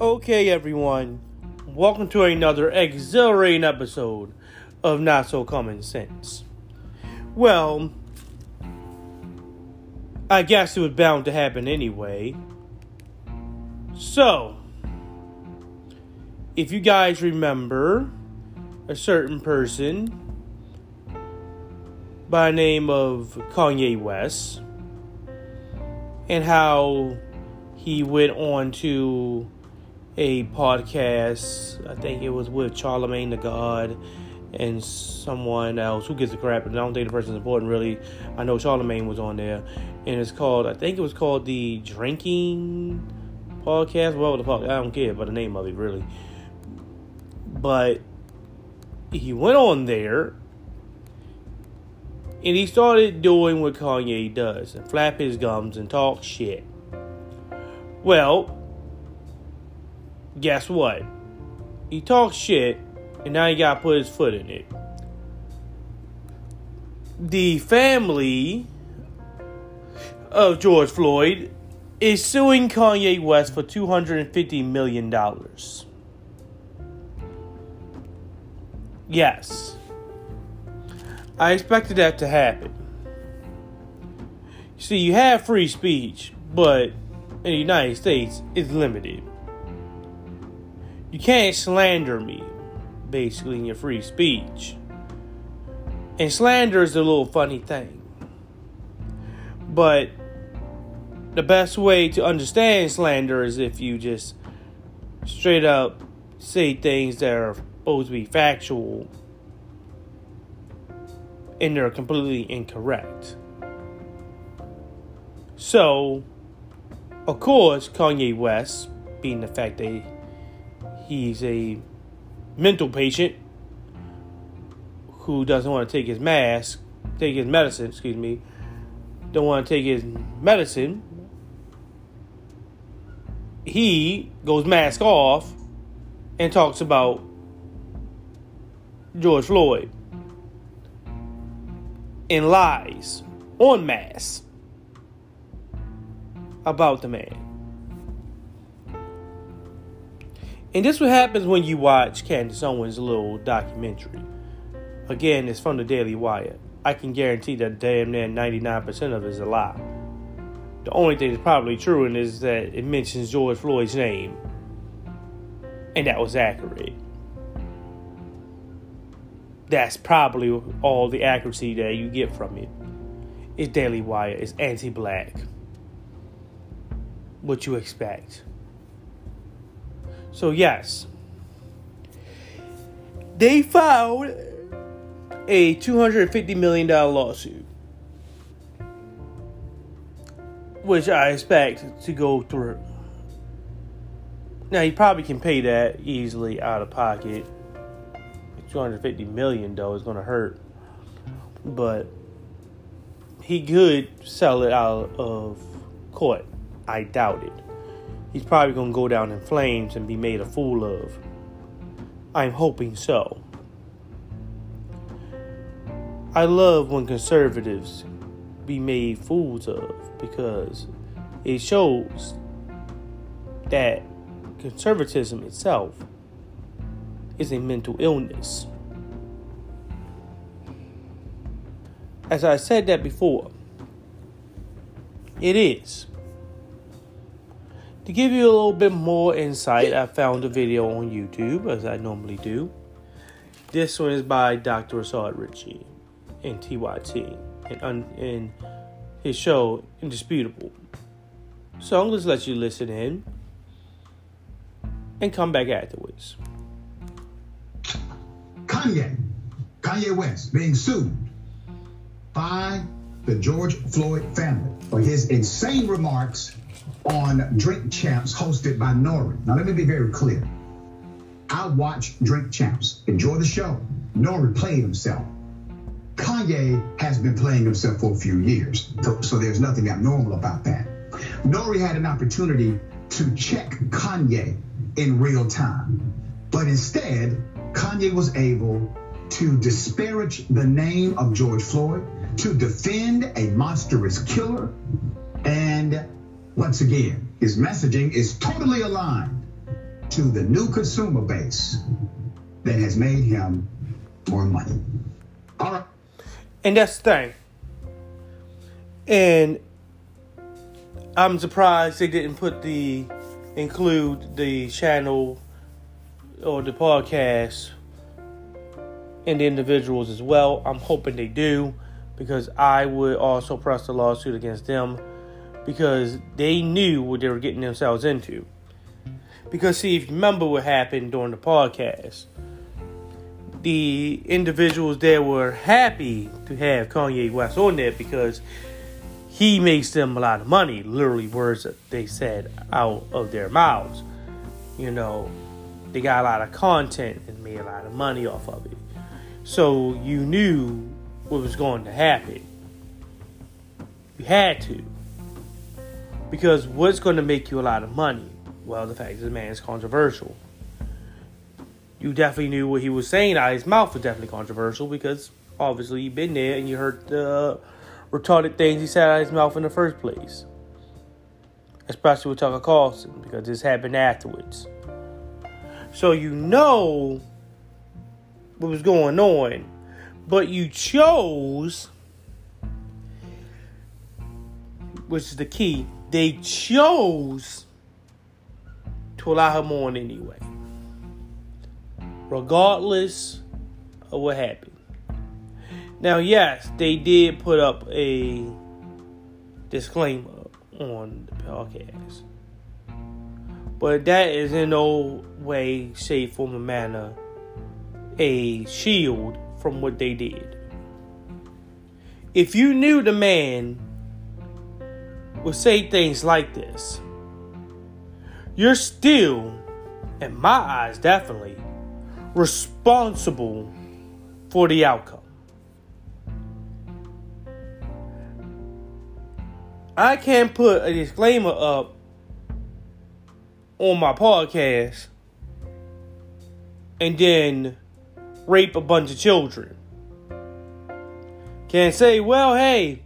Okay, everyone, welcome to another exhilarating episode of Not So Common Sense. Well, I guess it was bound to happen anyway. So, if you guys remember a certain person by name of Kanye West and how he went on to a podcast. I think it was with Charlemagne the God and someone else. Who gives a crap? And I don't think the person's important really. I know Charlemagne was on there, and it's called. I think it was called the Drinking Podcast. Well, the fuck, I don't care about the name of it really. But he went on there. And he started doing what Kanye does and flap his gums and talk shit. Well, guess what? He talks shit, and now he got to put his foot in it. The family of George Floyd is suing Kanye West for $250 million. Yes. I expected that to happen. See, you have free speech, but in the United States, it's limited you can't slander me, basically, in your free speech. And slander is a little funny thing. But the best way to understand slander is if you just straight up say things that are supposed to be factual and they're completely incorrect. So, of course, Kanye West, being the fact that he's a mental patient who doesn't want to take his mask, take his medicine, excuse me, don't want to take his medicine, he goes mask off and talks about George Floyd and lies on mass about the man. And this what happens when you watch Candace Owens' little documentary. Again, it's from the Daily Wire. I can guarantee that damn near 99% of it is a lie. The only thing that's probably true in is that it mentions George Floyd's name. And that was accurate. That's probably all the accuracy that you get from it. It's Daily Wire, it's anti black. What you expect. So, yes, they filed a $250 million lawsuit, which I expect to go through. Now, he probably can pay that easily out of pocket. 250 million though is going to hurt, but he could sell it out of court. I doubt it he's probably going to go down in flames and be made a fool of. I'm hoping so. I love when conservatives be made fools of because it shows that conservatism itself is a mental illness. As I said that before, it is. To give you a little bit more insight, I found a video on YouTube, as I normally do. This one is by Dr. Rashad Richey and TYT and, un- and his show Indisputable. So I'm going to let you listen in and come back afterwards. Kanye, Kanye West, being sued by the George Floyd family for his insane remarks on Drink Champs hosted by Nori. Now, let me be very clear. I watch Drink Champs, enjoy the show. N.O.R.E. played himself. Kanye has been playing himself for a few years, so, there's nothing abnormal about that. N.O.R.E. had an opportunity to check Kanye in real time, but instead, Kanye was able to disparage the name of George Floyd, to defend a monstrous killer, and once again, his messaging is totally aligned to the new consumer base that has made him more money. All right. And that's the thing. And I'm surprised they didn't put the include the channel or the podcast and the individuals as well. I'm hoping they do because I would also press the lawsuit against them because they knew what they were getting themselves into. Because, see, if you remember what happened during the podcast, the individuals there were happy to have Kanye West on there because he makes them a lot of money, literally, words that they said out of their mouths. You know, they got a lot of content and made a lot of money off of it. So you knew what was going to happen. You had to. Because what's going to make you a lot of money? Well, the fact the man is controversial. You definitely knew what he was saying out of his mouth was definitely controversial because obviously you've been there and you heard the retarded things he said out of his mouth in the first place. Especially with Tucker Carlson because this happened afterwards. So you know what was going on, but you chose, which is the key, they chose to allow him on anyway, regardless of what happened. Now, yes, they did put up a disclaimer on the podcast, but that is in no way, shape, form, or manner a shield from what they did. If you knew the man would say things like this, you're still, in my eyes, definitely responsible for the outcome. I can't put a disclaimer up on my podcast and then rape a bunch of children. Can't say, well, hey,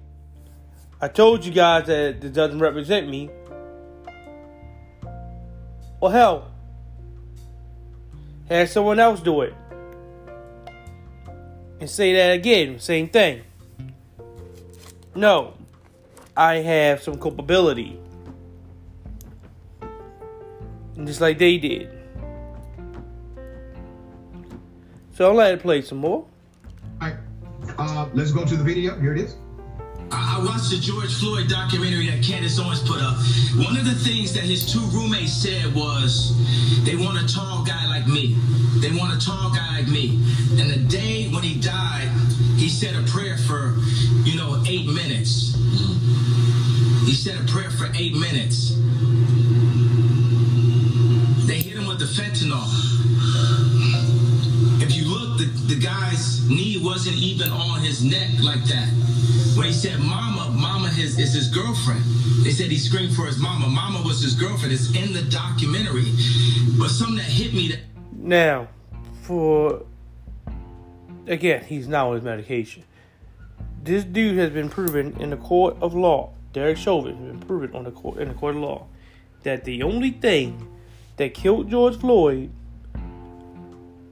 I told you guys that it doesn't represent me. Well, hell, have someone else do it. And say that again, same thing. No, I have some culpability. And just like they did. So I'll let it play some more. All right. Uh, let's go to the video. Here it is. I watched the George Floyd documentary that Candace Owens put up. One of the things that his two roommates said was, they want a tall guy like me. They want a tall guy like me. And the day when he died, he said a prayer for, you know, eight minutes. He said a prayer for eight minutes. They hit him with the fentanyl. The guy's knee wasn't even on his neck like that. When he said mama, mama his, is his girlfriend. They said he screamed for his mama. Mama was his girlfriend. It's in the documentary. But something that hit me that Now, for again, he's now on his medication. This dude has been proven in the court of law. Derek Chauvin has been proven on the court in the court of law that the only thing that killed George Floyd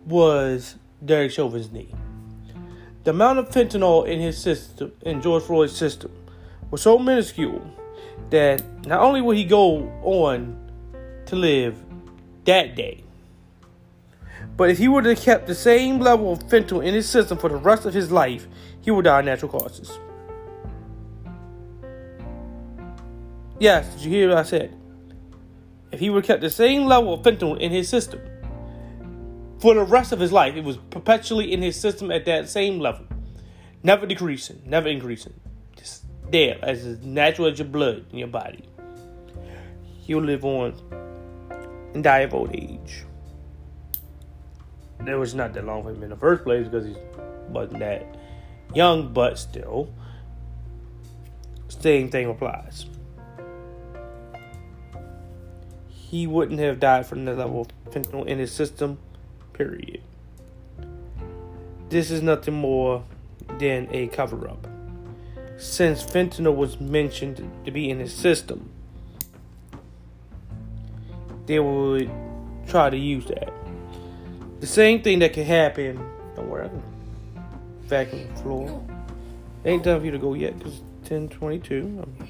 was Derek Chauvin's knee. The amount of fentanyl in his system, in George Floyd's system, was so minuscule that not only would he go on to live that day, but if he would have kept the same level of fentanyl in his system for the rest of his life, he would die of natural causes. Yes, did you hear what I said? If he would have kept the same level of fentanyl in his system for the rest of his life, it was perpetually in his system at that same level, never decreasing, never increasing, just there as natural as your blood in your body. He'll live on and die of old age. It was not that long for him in the first place because he wasn't that young, but still, same thing applies. He wouldn't have died from the level of fentanyl in his system, period. This is nothing more than a cover up. Since fentanyl was mentioned to be in his system, they would try to use that. The same thing that can happen. Don't worry, I can vacuum the floor. ain't time for you to go yet because 1022. Um.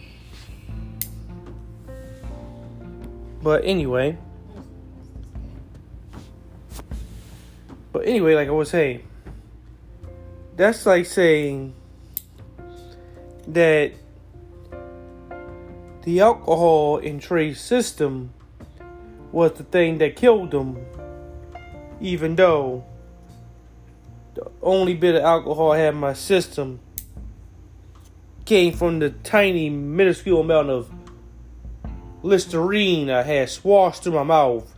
But anyway. Anyway, like I was saying, that's like saying that the alcohol in Trae's system was the thing that killed him, even though the only bit of alcohol I had in my system came from the tiny, minuscule amount of Listerine I had swashed through my mouth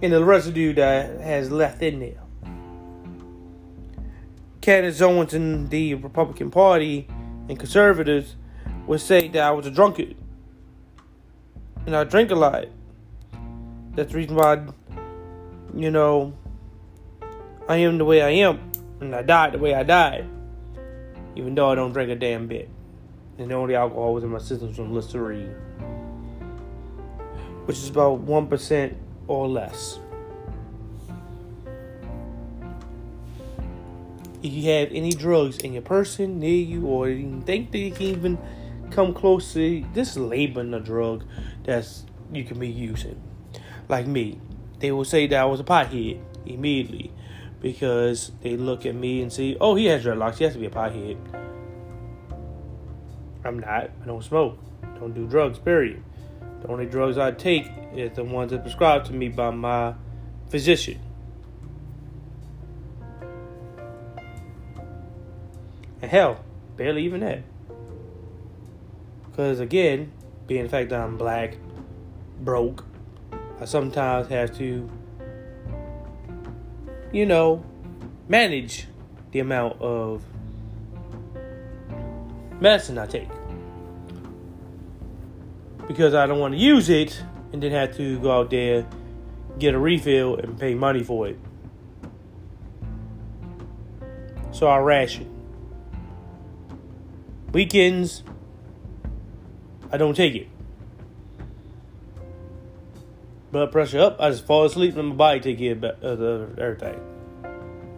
and the residue that has left in there. Candace Owens and the Republican Party and conservatives would say that I was a drunkard and I drink a lot. That's the reason why, you know, I am the way I am and I died the way I died, even though I don't drink a damn bit. And the only alcohol was in my system from Listerine, which is about 1% or less. If you have any drugs in your person near you, or you think that you can even come close to this labeling a drug that's you can be using, like me, they will say that I was a pothead immediately because they look at me and see, oh, he has dreadlocks. He has to be a pothead. I'm not. I don't smoke. Don't do drugs. Period. The only drugs I take is the ones that prescribed to me by my physician. Hell, barely even that. Because again, being the fact that I'm black, broke, I sometimes have to, you know, manage the amount of medicine I take. Because I don't want to use it and then have to go out there, get a refill, and pay money for it. So I ration. Weekends, I don't take it. Blood pressure up, I just fall asleep and my body take care of uh, everything.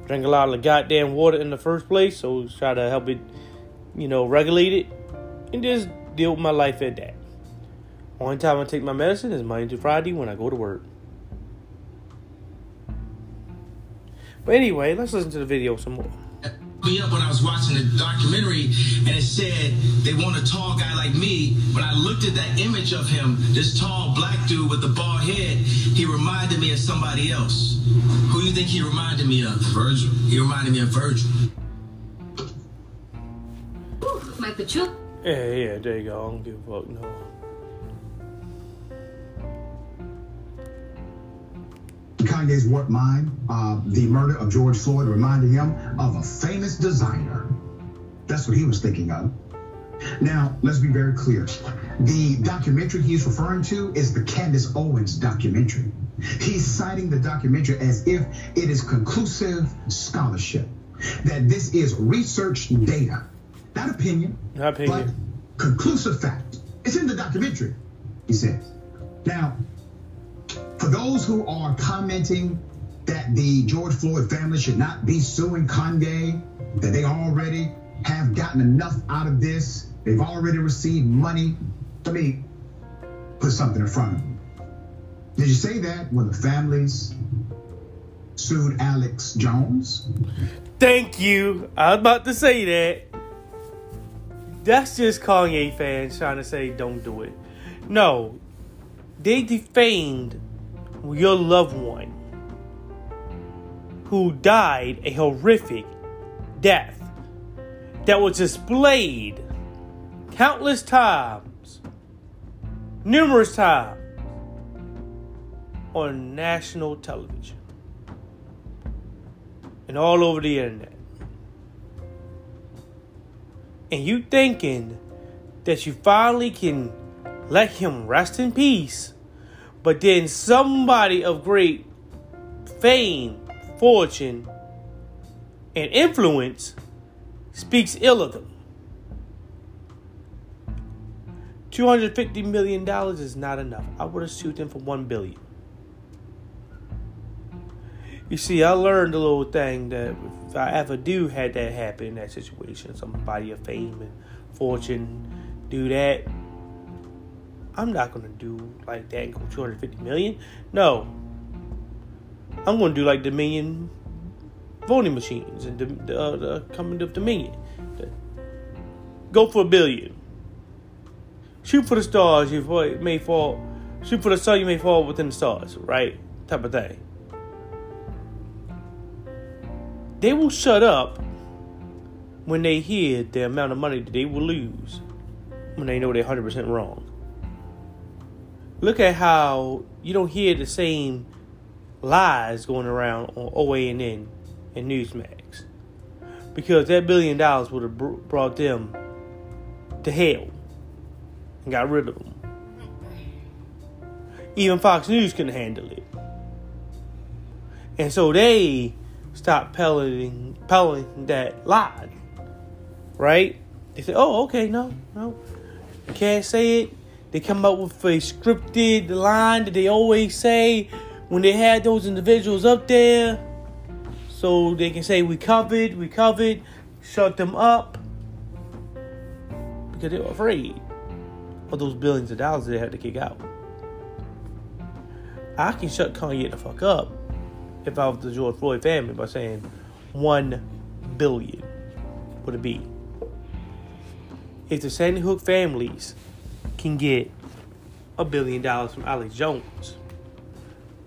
Drink a lot of the goddamn water in the first place, so try to help it, you know, regulate it, and just deal with my life at that. Only time I take my medicine is Monday to Friday when I go to work. But anyway, let's listen to the video some more me up when I was watching the documentary and it said they want a tall guy like me. When I looked at that image of him, this tall black dude with the bald head, he reminded me of somebody else. Who do you think he reminded me of? Virgil. He reminded me of Virgil. My Chuck. Yeah, yeah, there you go. I don't give a fuck, no. Kanye's work mind, uh, the murder of George Floyd reminded him of a famous designer. That's what he was thinking of. Now, let's be very clear. The documentary he's referring to is the Candace Owens documentary. He's citing the documentary as if it is conclusive scholarship, that this is research data, not opinion, not opinion. but conclusive fact. It's in the documentary, he says. Now, for those who are commenting that the George Floyd family should not be suing Kanye, that they already have gotten enough out of this, they've already received money. Let me put something in front of you. Did you say that when the families sued Alex Jones? Thank you. I was about to say that. That's just Kanye fans trying to say don't do it. No, they defamed your loved one who died a horrific death that was displayed countless times, numerous times on national television and all over the internet. And you thinking that you finally can let him rest in peace but then somebody of great fame, fortune, and influence speaks ill of them. $250 million is not enough. I would have sued them for 1 billion. You see, I learned a little thing that if I ever do had that happen in that situation, somebody of fame and fortune do that, I'm not gonna do like that and go 250 million. No, I'm gonna do like Dominion voting machines and the, uh, the company of Dominion. Go for a billion. Shoot for the stars. You may fall. Shoot for the sun. You may fall within the stars. Right, type of thing. They will shut up when they hear the amount of money that they will lose when they know they're 100% wrong. Look at how you don't hear the same lies going around on OANN and Newsmax. Because that billion dollars would have brought them to hell and got rid of them. Even Fox News couldn't handle it. And so they stopped pelleting, pelleting that lie. Right? They said, oh, okay, no, no. Can't say it. They come up with a scripted line that they always say when they had those individuals up there. So they can say, we covered, we covered, shut them up because they were afraid of those billions of dollars they had to kick out. I can shut Kanye the fuck up if I was the George Floyd family by saying one billion would it be. If the Sandy Hook families can get a billion dollars from Alex Jones,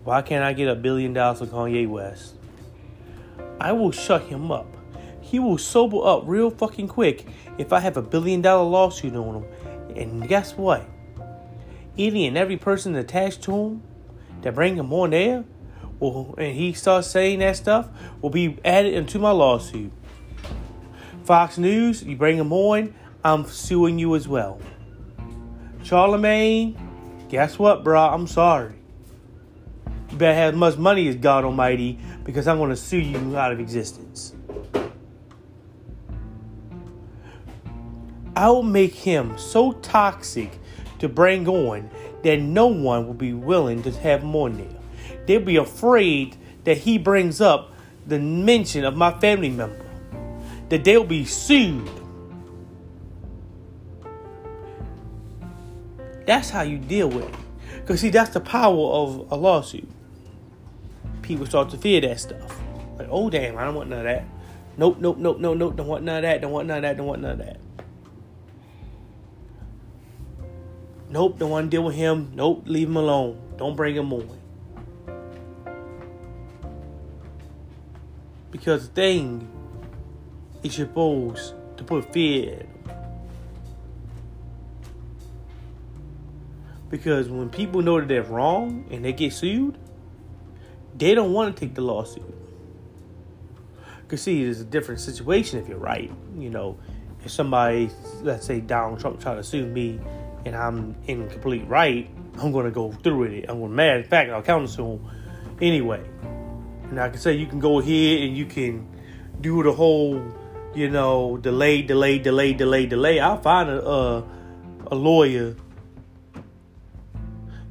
why can't I get a billion dollars from Kanye West? I will shut him up he will sober up real fucking quick if I have a billion dollar lawsuit on him. And guess what? Any and every person attached to him that bring him on there, will, and he starts saying that stuff, will be added into my lawsuit. Fox News, you bring him on, I'm suing you as well. Charlemagne, guess what, bro? I'm sorry. You better have as much money as God Almighty because I'm going to sue you out of existence. I'll make him so toxic to bring on that no one will be willing to have more near. They'll be afraid that he brings up the mention of my family member, that they'll be sued. That's how you deal with it. Because, see, that's the power of a lawsuit. People start to fear that stuff. Like, oh, damn, I don't want none of that. Nope, nope, nope, nope, nope, don't want none of that, don't want none of that, don't want none of that. Nope, don't want to deal with him. Nope, leave him alone. Don't bring him on. Because the thing is supposed to put fear Because when people know that they're wrong and they get sued, they don't want to take the lawsuit. Because, see, there's a different situation if you're right. You know, if somebody, let's say Donald Trump, try to sue me and I'm in complete right, I'm going to go through with it. I'm going to, matter of fact, I'll counsel him anyway. And I can say you can go ahead and you can do the whole, you know, delay, delay, delay, delay, delay. I'll find a, a, a lawyer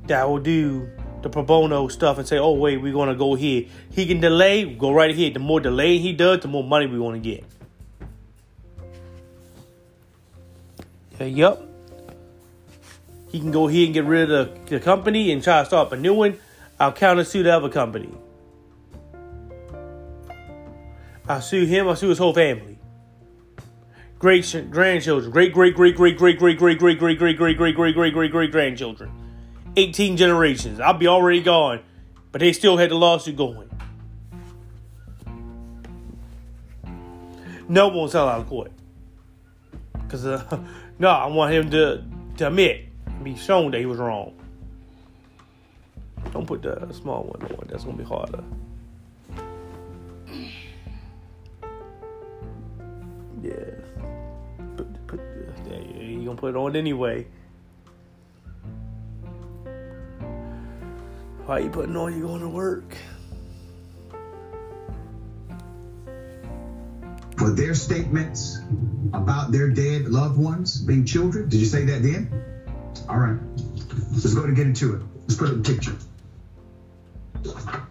that will do the pro bono stuff and say, oh, wait, we're going to go here. He can delay, go right ahead. The more delay he does, the more money we want to get. Yeah, yep. He can go ahead and get rid of the, the company and try to start a new one. I'll counter sue the other company. I'll sue him. I'll sue his whole family. Great grandchildren, great great great great great great great great great great great great great great great grandchildren, eighteen generations. I'll be already gone, but they still had the lawsuit going. No will sell out of court because uh, no, I want him to to admit be shown that he was wrong. Don't put the small one on. That's gonna be harder. Yeah. Put, put, yeah, you gonna put it on anyway. Why are you putting on? You going to work? For their statements about their dead loved ones being children. Did you say that then? All right. Let's go to get into it. Let's put up a picture.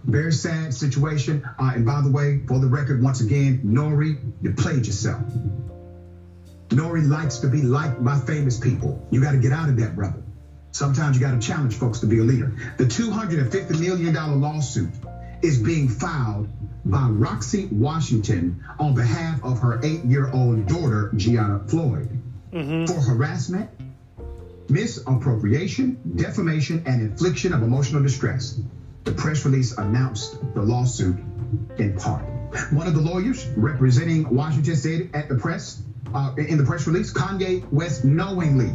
very sad situation. Uh, and by the way, for the record, once again, N.O.R.E., you played yourself. N.O.R.E. likes to be liked by famous people. You got to get out of that, brother. Sometimes you got to challenge folks to be a leader. The $250 million lawsuit is being filed by Roxie Washington on behalf of her eight year old daughter, Gianna Floyd, Mm-hmm. for harassment, misappropriation, defamation, and infliction of emotional distress. The press release announced the lawsuit in part. One of the lawyers representing Washington said at the press, uh, in the press release, Kanye West knowingly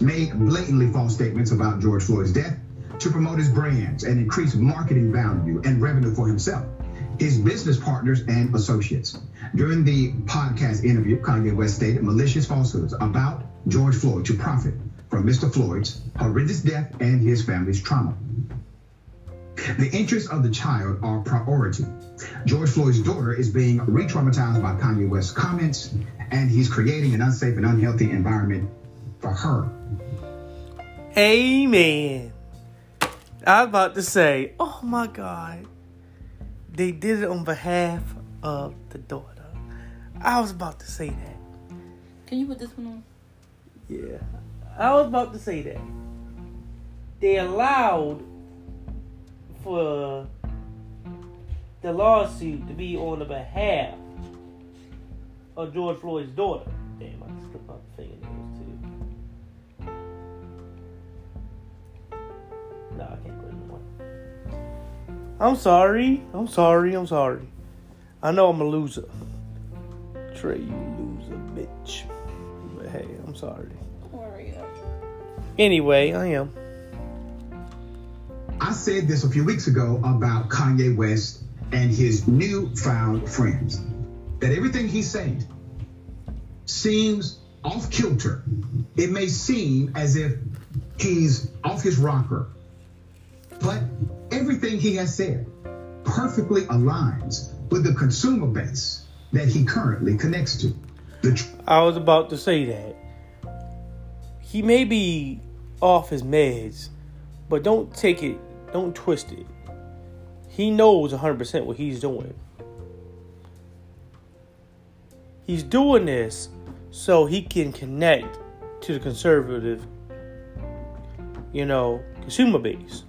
made blatantly false statements about George Floyd's death to promote his brands and increase marketing value and revenue for himself, his business partners, and associates. During the podcast interview, Kanye West stated malicious falsehoods about George Floyd to profit from Mr. Floyd's horrendous death and his family's trauma. The interests of the child are priority. George Floyd's daughter is being re traumatized by Kanye West's comments, and he's creating an unsafe and unhealthy environment for her. Amen. I was about to say, oh my God, they did it on behalf of the daughter. I was about to say that. Can you put this one on? Yeah. I was about to say that. They allowed for the lawsuit to be on the behalf of George Floyd's daughter. Damn, I just slipped out the No, I can't put it anymore. I'm sorry. I'm sorry. I'm sorry. I know I'm a loser. Trae, you loser, bitch. But hey, I'm sorry. Don't worry. Anyway, I am. I said this a few weeks ago about Kanye West and his newfound friends. That everything he's saying seems off kilter. It may seem as if he's off his rocker. But everything he has said perfectly aligns with the consumer base that he currently connects to. Tr- I was about to say that. He may be off his meds, but don't take it, don't twist it. He knows 100% what he's doing. He's doing this so he can connect to the conservative, you know, consumer base.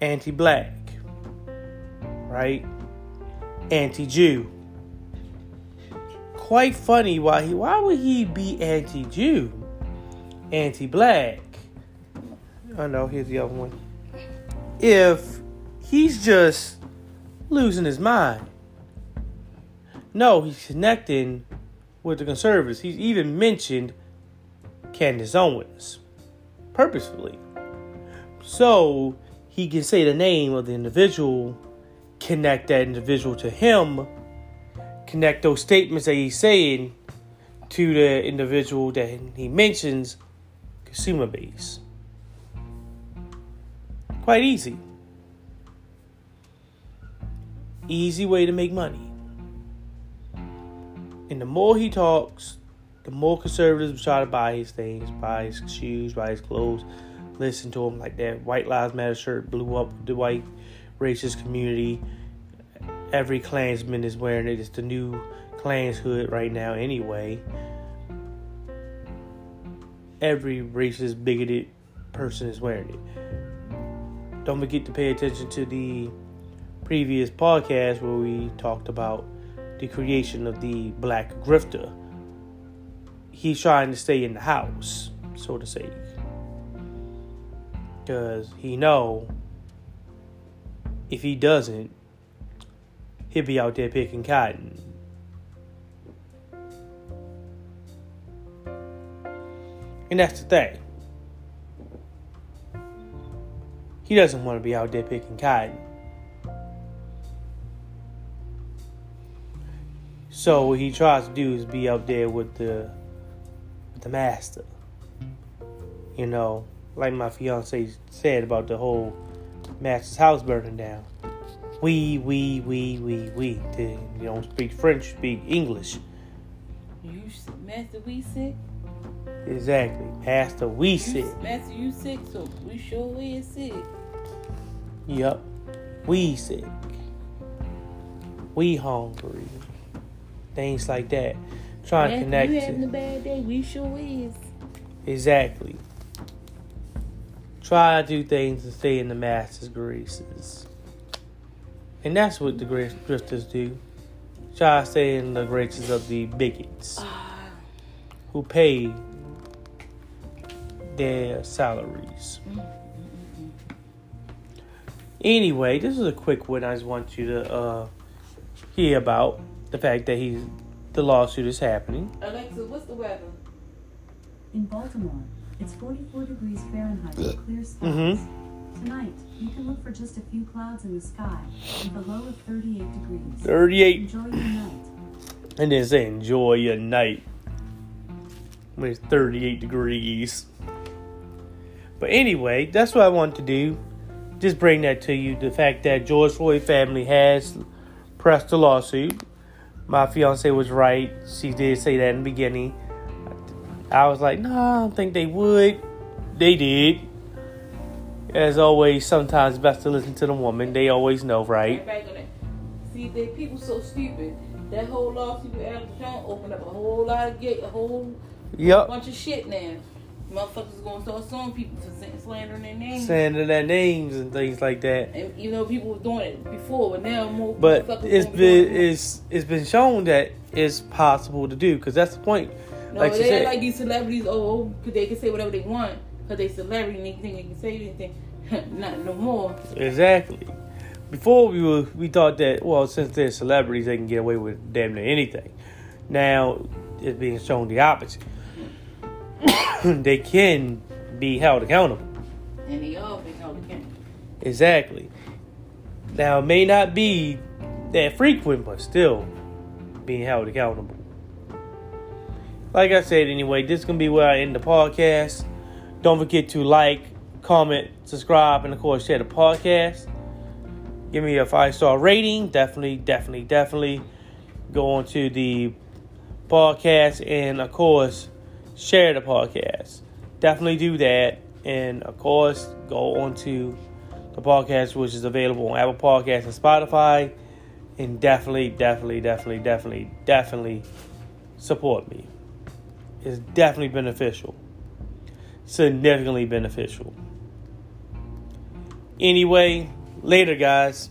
Anti black, right? Anti Jew quite funny why he why would he be anti-Jew, anti-black? Oh, I know here's the other one. If he's just losing his mind. No, he's connecting with the conservatives. He's even mentioned Candace Owens purposefully. So he can say the name of the individual, connect that individual to him, connect those statements that he's saying to the individual that he mentions, consumer base. Quite easy. Easy way to make money. And the more he talks, the more conservatives try to buy his things, buy his shoes, buy his clothes, listen to him like that. White Lives Matter shirt blew up the white racist community. Every Klansman is wearing it. It's the new Klans hood right now, anyway. Every racist, bigoted person is wearing it. Don't forget to pay attention to the previous podcast where we talked about the creation of the black grifter. He's trying to stay in the house, so to say. Because he know if he doesn't, he'll be out there picking cotton. And that's the thing. He doesn't want to be out there picking cotton. So what he tries to do is be out there with the with the master. You know, like my fiance said about the whole master's house burning down. We, we, we, we, we. You don't speak French, speak English. You master, we sick. Exactly. Pastor, we You, sick. Master, you sick, so we sure is sick. Yep. We sick. We hungry. Things like that. Trying to connect you having a bad day, we sure is. exactly. Try to do things to stay in the master's graces. And that's what the gri- grifters do. Try to stay in the graces of the bigots who pay their salaries. Anyway, this is a quick one I just want you to uh, hear about the fact that he's the lawsuit is happening. Alexa, what's the weather? In Baltimore, it's 44 degrees Fahrenheit with clear skies. Mhm. Tonight, you can look for just a few clouds in the sky with a low of 38 degrees. 38 Enjoy your night. and then say enjoy your night when it's 38 degrees. But anyway, that's what I want to do. Just bring that to you. The fact that George Floyd family has pressed the lawsuit. My fiance was right. She did say that in the beginning. I was like, no, I don't think they would. They did. As always, sometimes best to listen to the woman. They always know, right? Right back on it. See, they people so stupid. That whole lawsuit with Alex Jones opened up a whole lot of gate, a whole Yep. bunch of shit now. Motherfuckers gonna start suing people for slandering their names. Saying their names and things like that. And you know people were doing it before, but now more But it's been it's it's been shown that it's possible to do because that's the point. No, like they said, like these celebrities. Oh, cause they can say whatever they want because they celebrity and they think they can say anything. Not no more. exactly. Before we were we thought that well since they're celebrities they can get away with damn near anything. Now it's being shown the opposite. they can be held accountable. And they all been held accountable. Exactly. Now it may not be that frequent, but still being held accountable. Like I said, anyway, this is gonna be where I end the podcast. Don't forget to like, comment, subscribe, and of course share the podcast. Give me a five star rating. Definitely, definitely, definitely go on to the podcast and of course share the podcast. Definitely do that. And of course, go on to the podcast, which is available on Apple Podcasts and Spotify. And definitely, definitely, definitely, definitely, definitely support me. It's definitely beneficial. Significantly beneficial. Anyway, later, guys.